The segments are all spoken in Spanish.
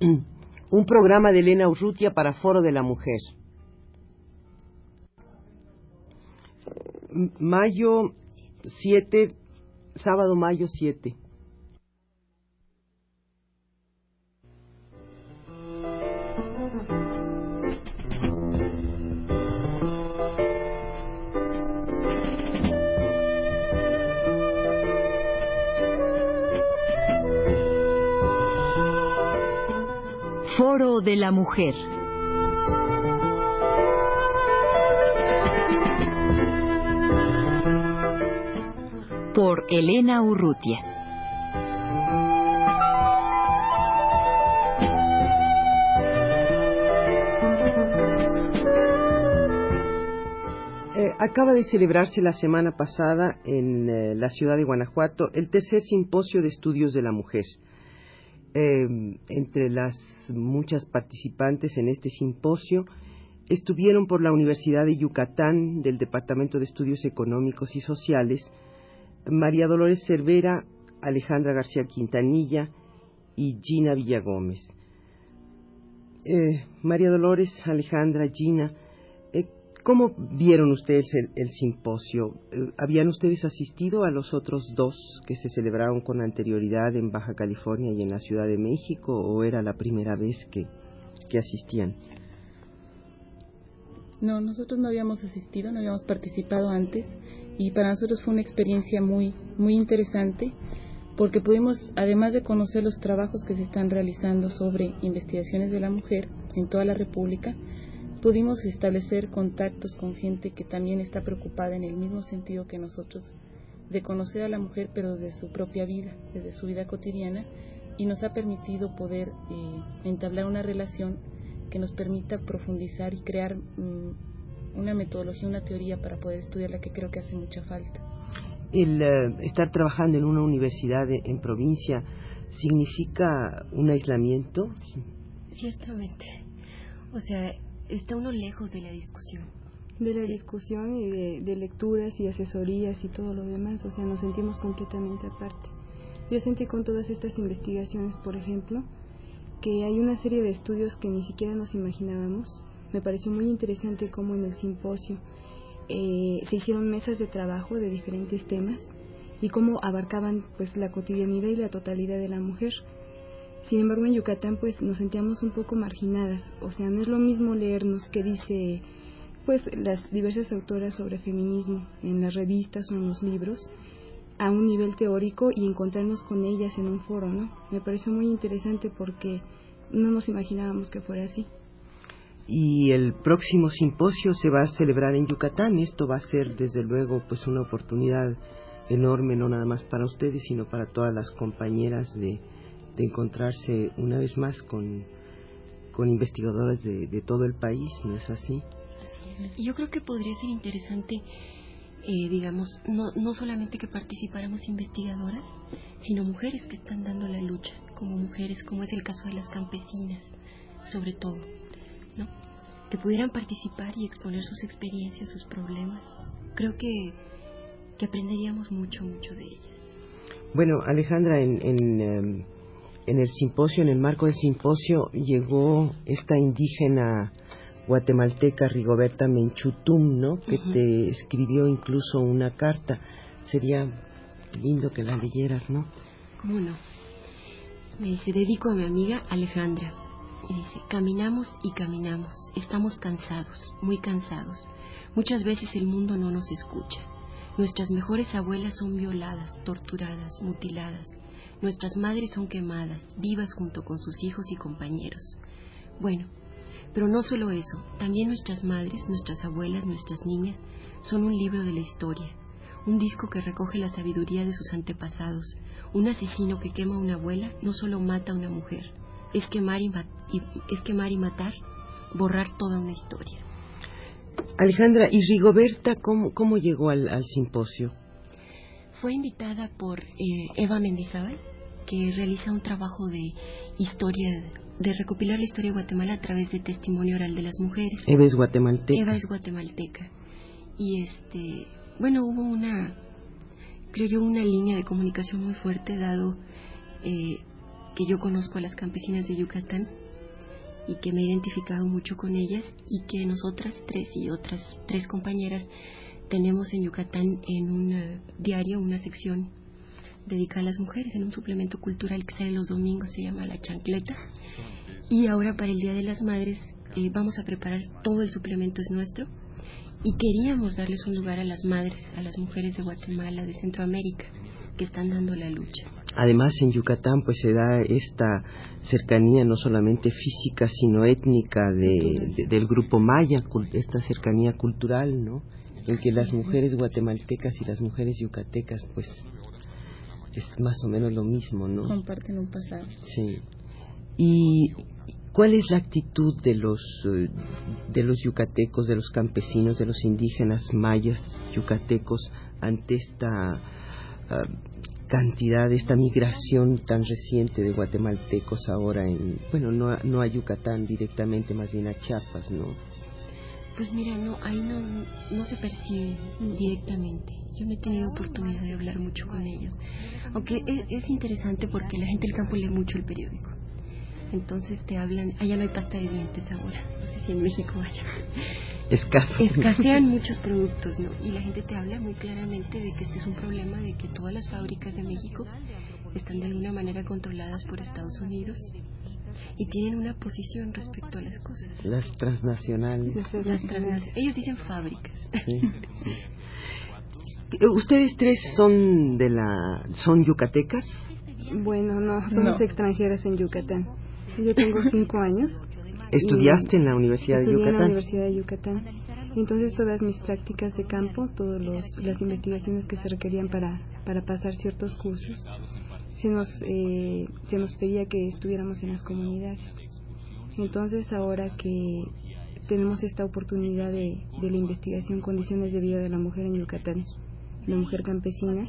un programa de Elena Urrutia para Foro de la Mujer. Mayo 7, sábado mayo 7. Foro de la Mujer. Por Elena Urrutia. Eh, acaba de celebrarse la semana pasada en eh, la ciudad de Guanajuato el tercer simposio de estudios de la mujer. Eh, entre las muchas participantes en este simposio estuvieron por la Universidad de Yucatán del Departamento de Estudios Económicos y Sociales María Dolores Cervera, Alejandra García Quintanilla y Gina Villagómez. Eh, María Dolores, Alejandra, Gina, ¿Cómo vieron ustedes el, simposio? Eh, ¿Habían ustedes asistido a los otros dos que se celebraron con anterioridad en Baja California y en la Ciudad de México o era la primera vez que, que asistían? No, nosotros no habíamos asistido, no habíamos participado antes y para nosotros fue una experiencia muy, muy interesante porque pudimos, además de conocer los trabajos que se están realizando sobre investigaciones de la mujer en toda la República, pudimos establecer contactos con gente que también está preocupada en el mismo sentido que nosotros de conocer a la mujer pero desde su propia vida, desde su vida cotidiana y nos ha permitido poder eh, entablar una relación que nos permita profundizar y crear mm, una metodología, una teoría para poder estudiarla que creo que hace mucha falta. El eh, estar trabajando en una universidad en provincia significa un aislamiento. Ciertamente. O sea, está uno lejos de la discusión. De la discusión y de, lecturas y asesorías y todo lo demás, o sea, nos sentimos completamente aparte. Yo sentí con todas estas investigaciones, por ejemplo, que hay una serie de estudios que ni siquiera nos imaginábamos. Me pareció muy interesante cómo en el simposio eh, se hicieron mesas de trabajo de diferentes temas y cómo abarcaban pues la cotidianidad y la totalidad de la mujer. Sin embargo, en Yucatán pues nos sentíamos un poco marginadas, o sea, no es lo mismo leernos que dice pues las diversas autoras sobre feminismo en las revistas o en los libros a un nivel teórico y encontrarnos con ellas en un foro, ¿no? Me pareció muy interesante porque no nos imaginábamos que fuera así. Y el próximo simposio se va a celebrar en Yucatán. Esto va a ser, desde luego, pues una oportunidad enorme, no nada más para ustedes, sino para todas las compañeras de, de encontrarse una vez más con, con investigadores de, de todo el país, ¿no es así? Así Yo creo que podría ser interesante, eh, digamos, no, no solamente que participáramos investigadoras, sino mujeres que están dando la lucha, como mujeres, como es el caso de las campesinas, sobre todo, ¿no? Que pudieran participar y exponer sus experiencias, sus problemas. Creo que, que aprenderíamos mucho, mucho de ellas. Bueno, Alejandra, en, en em, en el simposio, en el marco del simposio, llegó esta indígena guatemalteca Rigoberta Menchutum, ¿no? Que te escribió incluso una carta. Sería lindo que la leyeras, ¿no? ¿Cómo no? Me dice, dedico a mi amiga Alejandra. Y dice, caminamos y caminamos. Estamos cansados, muy cansados. Muchas veces el mundo no nos escucha. Nuestras mejores abuelas son violadas, torturadas, mutiladas. Nuestras madres son quemadas, vivas junto con sus hijos y compañeros. Bueno, pero no solo eso, también nuestras madres, nuestras abuelas, nuestras niñas son un libro de la historia, un disco que recoge la sabiduría de sus antepasados. Un asesino que quema a una abuela no solo mata a una mujer, es quemar y, es quemar y matar, borrar toda una historia. Alejandra, ¿y Rigoberta cómo, cómo llegó al simposio? Fue invitada por eh, Eva Mendizábal, que realiza un trabajo de historia, de recopilar la historia de Guatemala a través de testimonio oral de las mujeres. Eva es guatemalteca. Eva es guatemalteca. Y este, bueno, hubo una, creo yo, una línea de comunicación muy fuerte dado eh, que yo conozco a las campesinas de Yucatán y que me he identificado mucho con ellas y que nosotras tres y otras tres compañeras tenemos en Yucatán en un eh, diario una sección dedicada a las mujeres en un suplemento cultural que sale los domingos, se llama La Chancleta. Y ahora para el Día de las Madres eh, vamos a preparar todo el suplemento es nuestro y queríamos darles un lugar a las madres, a las mujeres de Guatemala, de Centroamérica, que están dando la lucha. Además, en Yucatán pues se da esta cercanía no solamente física, sino étnica de, del grupo maya, esta cercanía cultural, ¿no? En que las mujeres guatemaltecas y las mujeres yucatecas pues es más o menos lo mismo, ¿no? Comparten un pasado. Sí. Y ¿Cuál es la actitud de los, eh, de los yucatecos, de los campesinos, de los indígenas mayas yucatecos ante esta ah, cantidad, esta migración tan reciente de guatemaltecos ahora en, bueno, no, no a Yucatán directamente, más bien a Chiapas, ¿no? Pues mira, no, ahí no, no se percibe directamente. Yo no he tenido oportunidad de hablar mucho con ellos. Aunque es, es interesante porque la gente del campo lee mucho el periódico entonces te hablan, allá no hay pasta de dientes ahora, no sé si en México haya. Escaso. Escasean muchos productos, ¿no? Y la gente te habla muy claramente de que este es un problema, de que todas las fábricas de México están de alguna manera controladas por Estados Unidos y tienen una posición respecto a las cosas. Las transnacionales. Las transnacionales. Ellos dicen fábricas. ¿Ustedes tres son de la son yucatecas? Bueno, no, somos extranjeras en Yucatán. Yo tengo cinco años. ¿Estudiaste en la Universidad de Yucatán? en la Universidad de Yucatán. Entonces todas mis prácticas de campo, todas las investigaciones que se requerían para, para pasar ciertos cursos, se nos, eh, se nos pedía que estuviéramos en las comunidades. Entonces ahora que tenemos esta oportunidad de, de la investigación condiciones de vida de la mujer en Yucatán, la mujer campesina,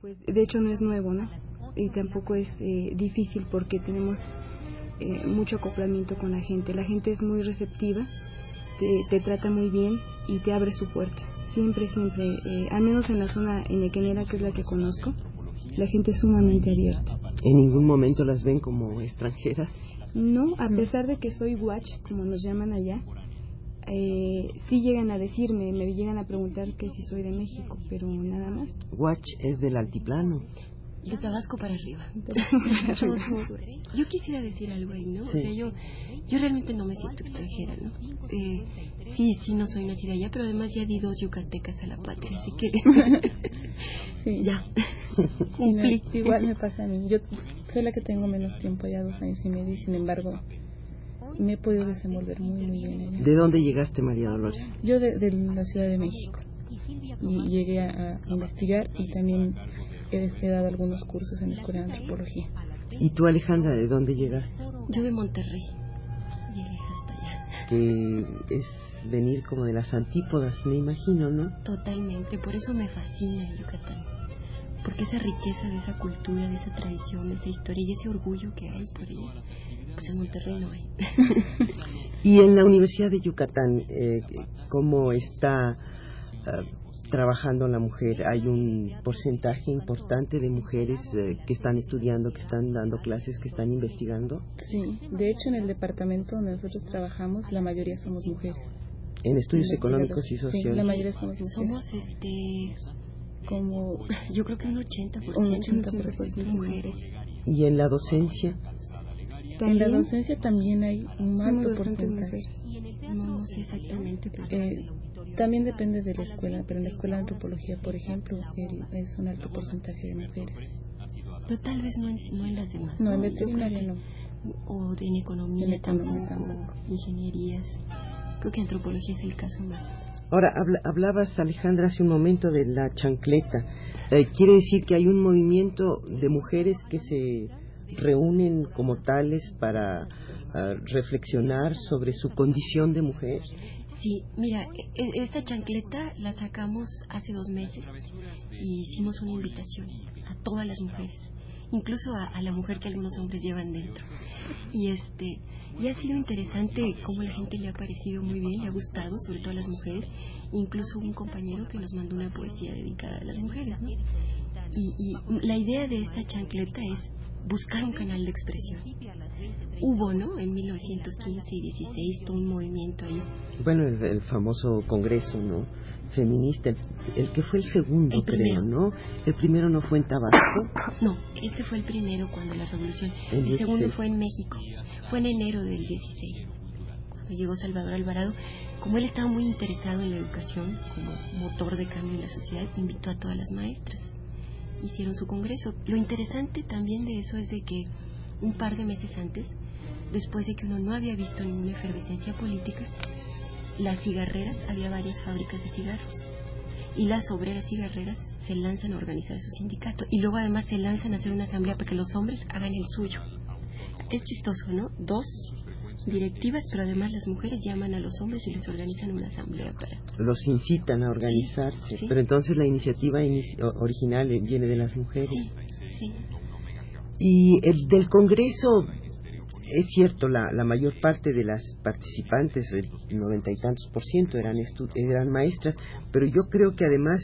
pues de hecho no es nuevo, ¿no? Y tampoco es eh, difícil porque tenemos eh, mucho acoplamiento con la gente. La gente es muy receptiva, te, trata muy bien y te abre su puerta. Siempre, siempre, eh, al menos en la zona en que es la que conozco, la gente es sumamente abierta. ¿En ningún momento las ven como extranjeras? No, a pesar de que soy watch, como nos llaman allá, eh, sí llegan a decirme, me llegan a preguntar que si soy de México, pero nada más. Watch es del altiplano de Tabasco para arriba. yo quisiera decir algo ahí, ¿no? O sea, yo, yo realmente no me siento extranjera, ¿no? Eh, sí, sí, no soy nacida allá, pero además ya di dos yucatecas a la patria, así que. sí. Ya. igual me pasa a mí. Yo soy la que tengo menos tiempo, ya dos años y medio, y sin embargo me he podido desenvolver muy, muy bien allá. ¿De dónde llegaste, María Dolores? Yo de, de la Ciudad de México. Y llegué a investigar y también he dado algunos cursos en la Escuela de Antropología. ¿Y tú, Alejandra, de dónde llegaste? Yo de Monterrey. Llegué hasta allá. Que es venir como de las antípodas, me imagino, ¿no? Totalmente, por eso me fascina Yucatán. Porque esa riqueza de esa cultura, de esa tradición, de esa historia y ese orgullo que hay por ella, pues en Monterrey no hay. y en la Universidad de Yucatán, eh, ¿cómo está ah, trabajando la mujer. Hay un porcentaje importante de mujeres eh, que están estudiando, que están dando clases, que están investigando. Sí, de hecho en el departamento donde nosotros trabajamos la mayoría somos mujeres. En estudios económicos y sociales. Sí, la mayoría somos mujeres. Somos este como yo creo que un 80%, un 80 de mujeres. ¿Y en la docencia? En la docencia también hay un alto porcentaje. No, no sé exactamente, pero eh, también depende de la escuela, pero en la escuela de antropología, por ejemplo, es un alto porcentaje de mujeres. Pero tal vez no en, no en las demás. No, en veterinaria no. O en economía, en tampoco, tampoco, ingenierías. Creo que antropología es el caso más. Ahora, hablabas, Alejandra, hace un momento de la chancleta. Eh, ¿Quiere decir que hay un movimiento de mujeres que se reúnen como tales para ah, reflexionar sobre su condición de mujer? Sí, mira, e, e, esta chancleta la sacamos hace dos meses y hicimos una invitación a todas las mujeres, incluso a, la mujer que algunos hombres llevan dentro. Y este, ha sido interesante cómo la gente le ha parecido muy bien, le ha gustado, sobre todo a las mujeres, incluso un compañero que nos mandó una poesía dedicada a las mujeres, ¿no? Y, y la idea de esta chancleta es buscar un canal de expresión. Hubo, ¿no? En 1915 y 16 todo un movimiento ahí. Bueno, el, famoso congreso, ¿no? Feminista, el, que fue el segundo, creo, ¿no? El primero no fue en Tabasco. No, este fue el primero cuando la revolución. El, segundo fue en México. Fue en enero del 16, cuando llegó Salvador Alvarado. Como él estaba muy interesado en la educación como motor de cambio en la sociedad, invitó a todas las maestras hicieron su congreso. Lo interesante también de eso es de que un par de meses antes, después de que uno no había visto ninguna efervescencia política, las cigarreras, había varias fábricas de cigarros. Y las obreras cigarreras se lanzan a organizar su sindicato. Y luego además se lanzan a hacer una asamblea para que los hombres hagan el suyo. Es chistoso, ¿no? Dos directivas, pero además las mujeres llaman a los hombres y les organizan una asamblea para... Los incitan a organizarse, pero entonces la iniciativa original viene de las mujeres. Sí, Y el del Congreso, es cierto, la, la mayor parte de las participantes, el noventa y tantos por ciento, eran, eran maestras, pero yo creo que además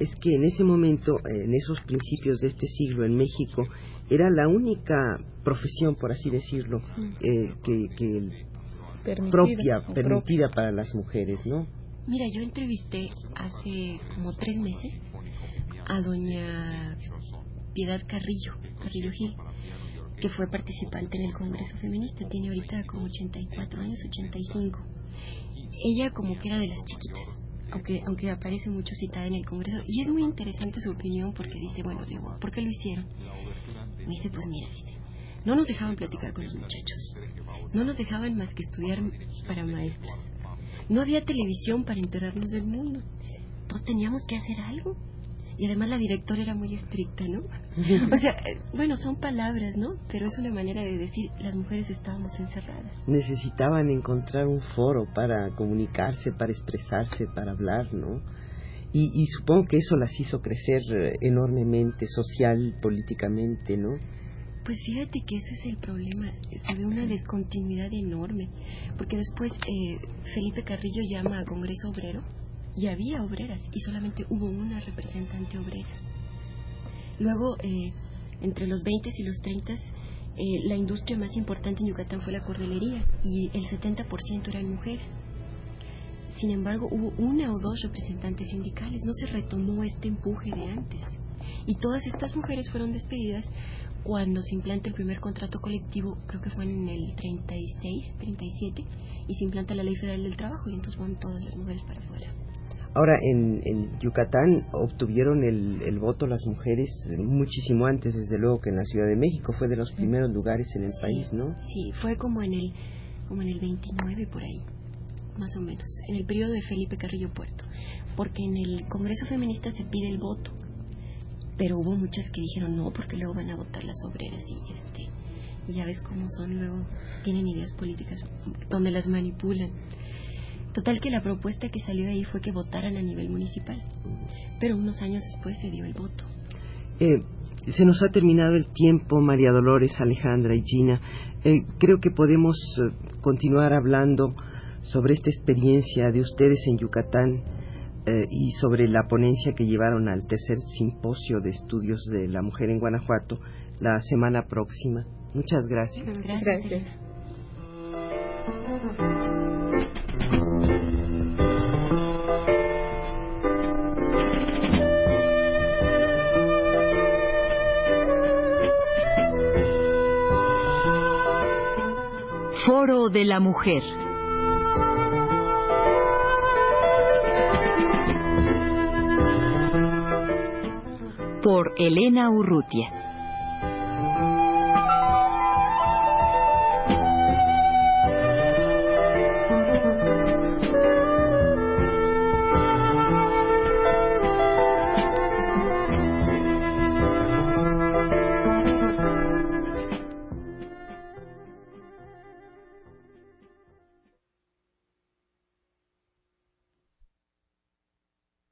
es que en ese momento, en esos principios de este siglo en México, era la única profesión, por así decirlo, eh, que, propia, permitida para las mujeres, ¿no? Mira, yo entrevisté hace como tres meses a doña Piedad Carrillo, Carrillo Gil, que fue participante en el Congreso Feminista, tiene ahorita como 84 años, 85. Ella como que era de las chiquitas, aunque, aunque aparece mucho citada en el Congreso, y es muy interesante su opinión porque dice, bueno, digo, ¿por qué lo hicieron? Me dice, pues mira, dice, no nos dejaban platicar con los muchachos. No nos dejaban más que estudiar para maestras. No había televisión para enterarnos del mundo. Entonces teníamos que hacer algo. Y además la directora era muy estricta, ¿no? O sea, eh, bueno, son palabras, ¿no? Pero es una manera de decir, las mujeres estábamos encerradas. Necesitaban encontrar un foro para comunicarse, para expresarse, para hablar, ¿no? Y, supongo que eso las hizo crecer eh, enormemente, social, políticamente, ¿no? Pues fíjate que ese es el problema, se ve una descontinuidad enorme, porque después eh, Felipe Carrillo llama a Congreso Obrero y había obreras y solamente hubo una representante obrera. Luego, eh, entre los 20 y los 30, la industria más importante en Yucatán fue la cordelería y el 70% eran mujeres. Sin embargo, hubo una o dos representantes sindicales, no se retomó este empuje de antes. Y todas estas mujeres fueron despedidas cuando se implanta el primer contrato colectivo, creo que fue en el 36, 37, y se implanta la ley federal del trabajo y entonces van todas las mujeres para afuera. Ahora, en, Yucatán obtuvieron el, voto las mujeres muchísimo antes, desde luego, que en la Ciudad de México. Fue de los primeros lugares en el país, ¿no? Sí, fue como en el, como en el 29 por ahí más o menos, en el periodo de Felipe Carrillo Puerto, porque en el Congreso Feminista se pide el voto, pero hubo muchas que dijeron no, porque luego van a votar las obreras y este y ya ves cómo son luego tienen ideas políticas donde las manipulan. Total que la propuesta que salió de ahí fue que votaran a nivel municipal, pero unos años después se dio el voto. Eh, se nos ha terminado el tiempo, María Dolores, Alejandra y Gina. Eh, creo que podemos eh, continuar hablando sobre esta experiencia de ustedes en Yucatán eh, y sobre la ponencia que llevaron al tercer simposio de estudios de la mujer en Guanajuato la semana próxima. Muchas gracias. Gracias. Foro de la Mujer. por Elena Urrutia.